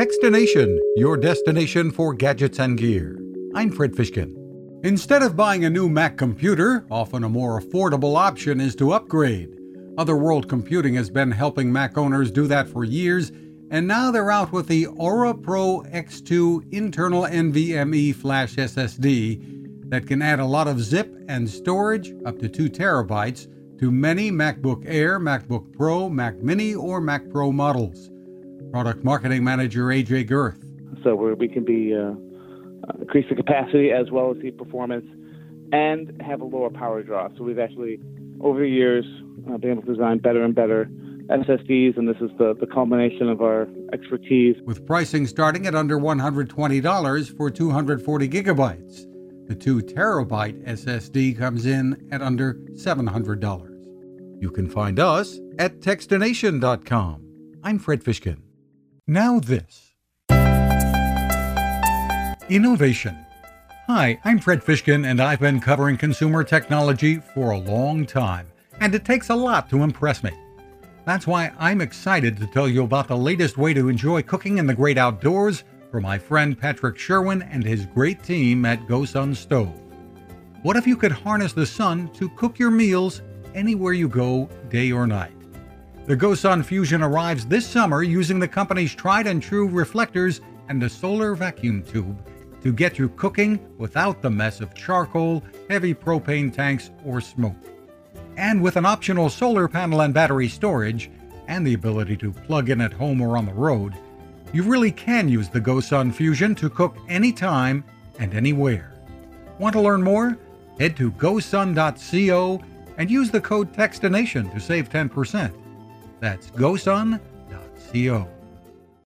Techstination, your destination for gadgets and gear. I'm Fred Fishkin. Instead of buying a new Mac computer, often a more affordable option is to upgrade. Other World Computing has been helping Mac owners do that for years, and now they're out with the Aura Pro X2 internal NVMe flash SSD that can add a lot of zip and storage, up to 2 terabytes, to many MacBook Air, MacBook Pro, Mac Mini, or Mac Pro models. Product Marketing Manager AJ Girth. So we can be uh, increase the capacity as well as the performance, and have a lower power draw. So we've actually, over the years, uh, been able to design better and better SSDs, and this is the, the culmination of our expertise. With pricing starting at under $120 for 240 gigabytes. The 2 terabyte SSD comes in at under $700. You can find us at Techstination.com. I'm Fred Fishkin. Now, this Innovation. Hi, I'm Fred Fishkin, and I've been covering consumer technology for a long time, and it takes a lot to impress me. That's why I'm excited to tell you about the latest way to enjoy cooking in the great outdoors from my friend Patrick Sherwin and his great team at GoSun Stove. What if you could harness the sun to cook your meals anywhere you go, day or night? The GoSun Fusion arrives this summer using the company's tried and true reflectors and a solar vacuum tube to get you cooking without the mess of charcoal, heavy propane tanks, or smoke. And with an optional solar panel and battery storage, and the ability to plug in at home or on the road, you really can use the GoSun Fusion to cook anytime and anywhere. Want to learn more? Head to gosun.co and use the code TECHSTINATION to save 10%. That's gosun.co.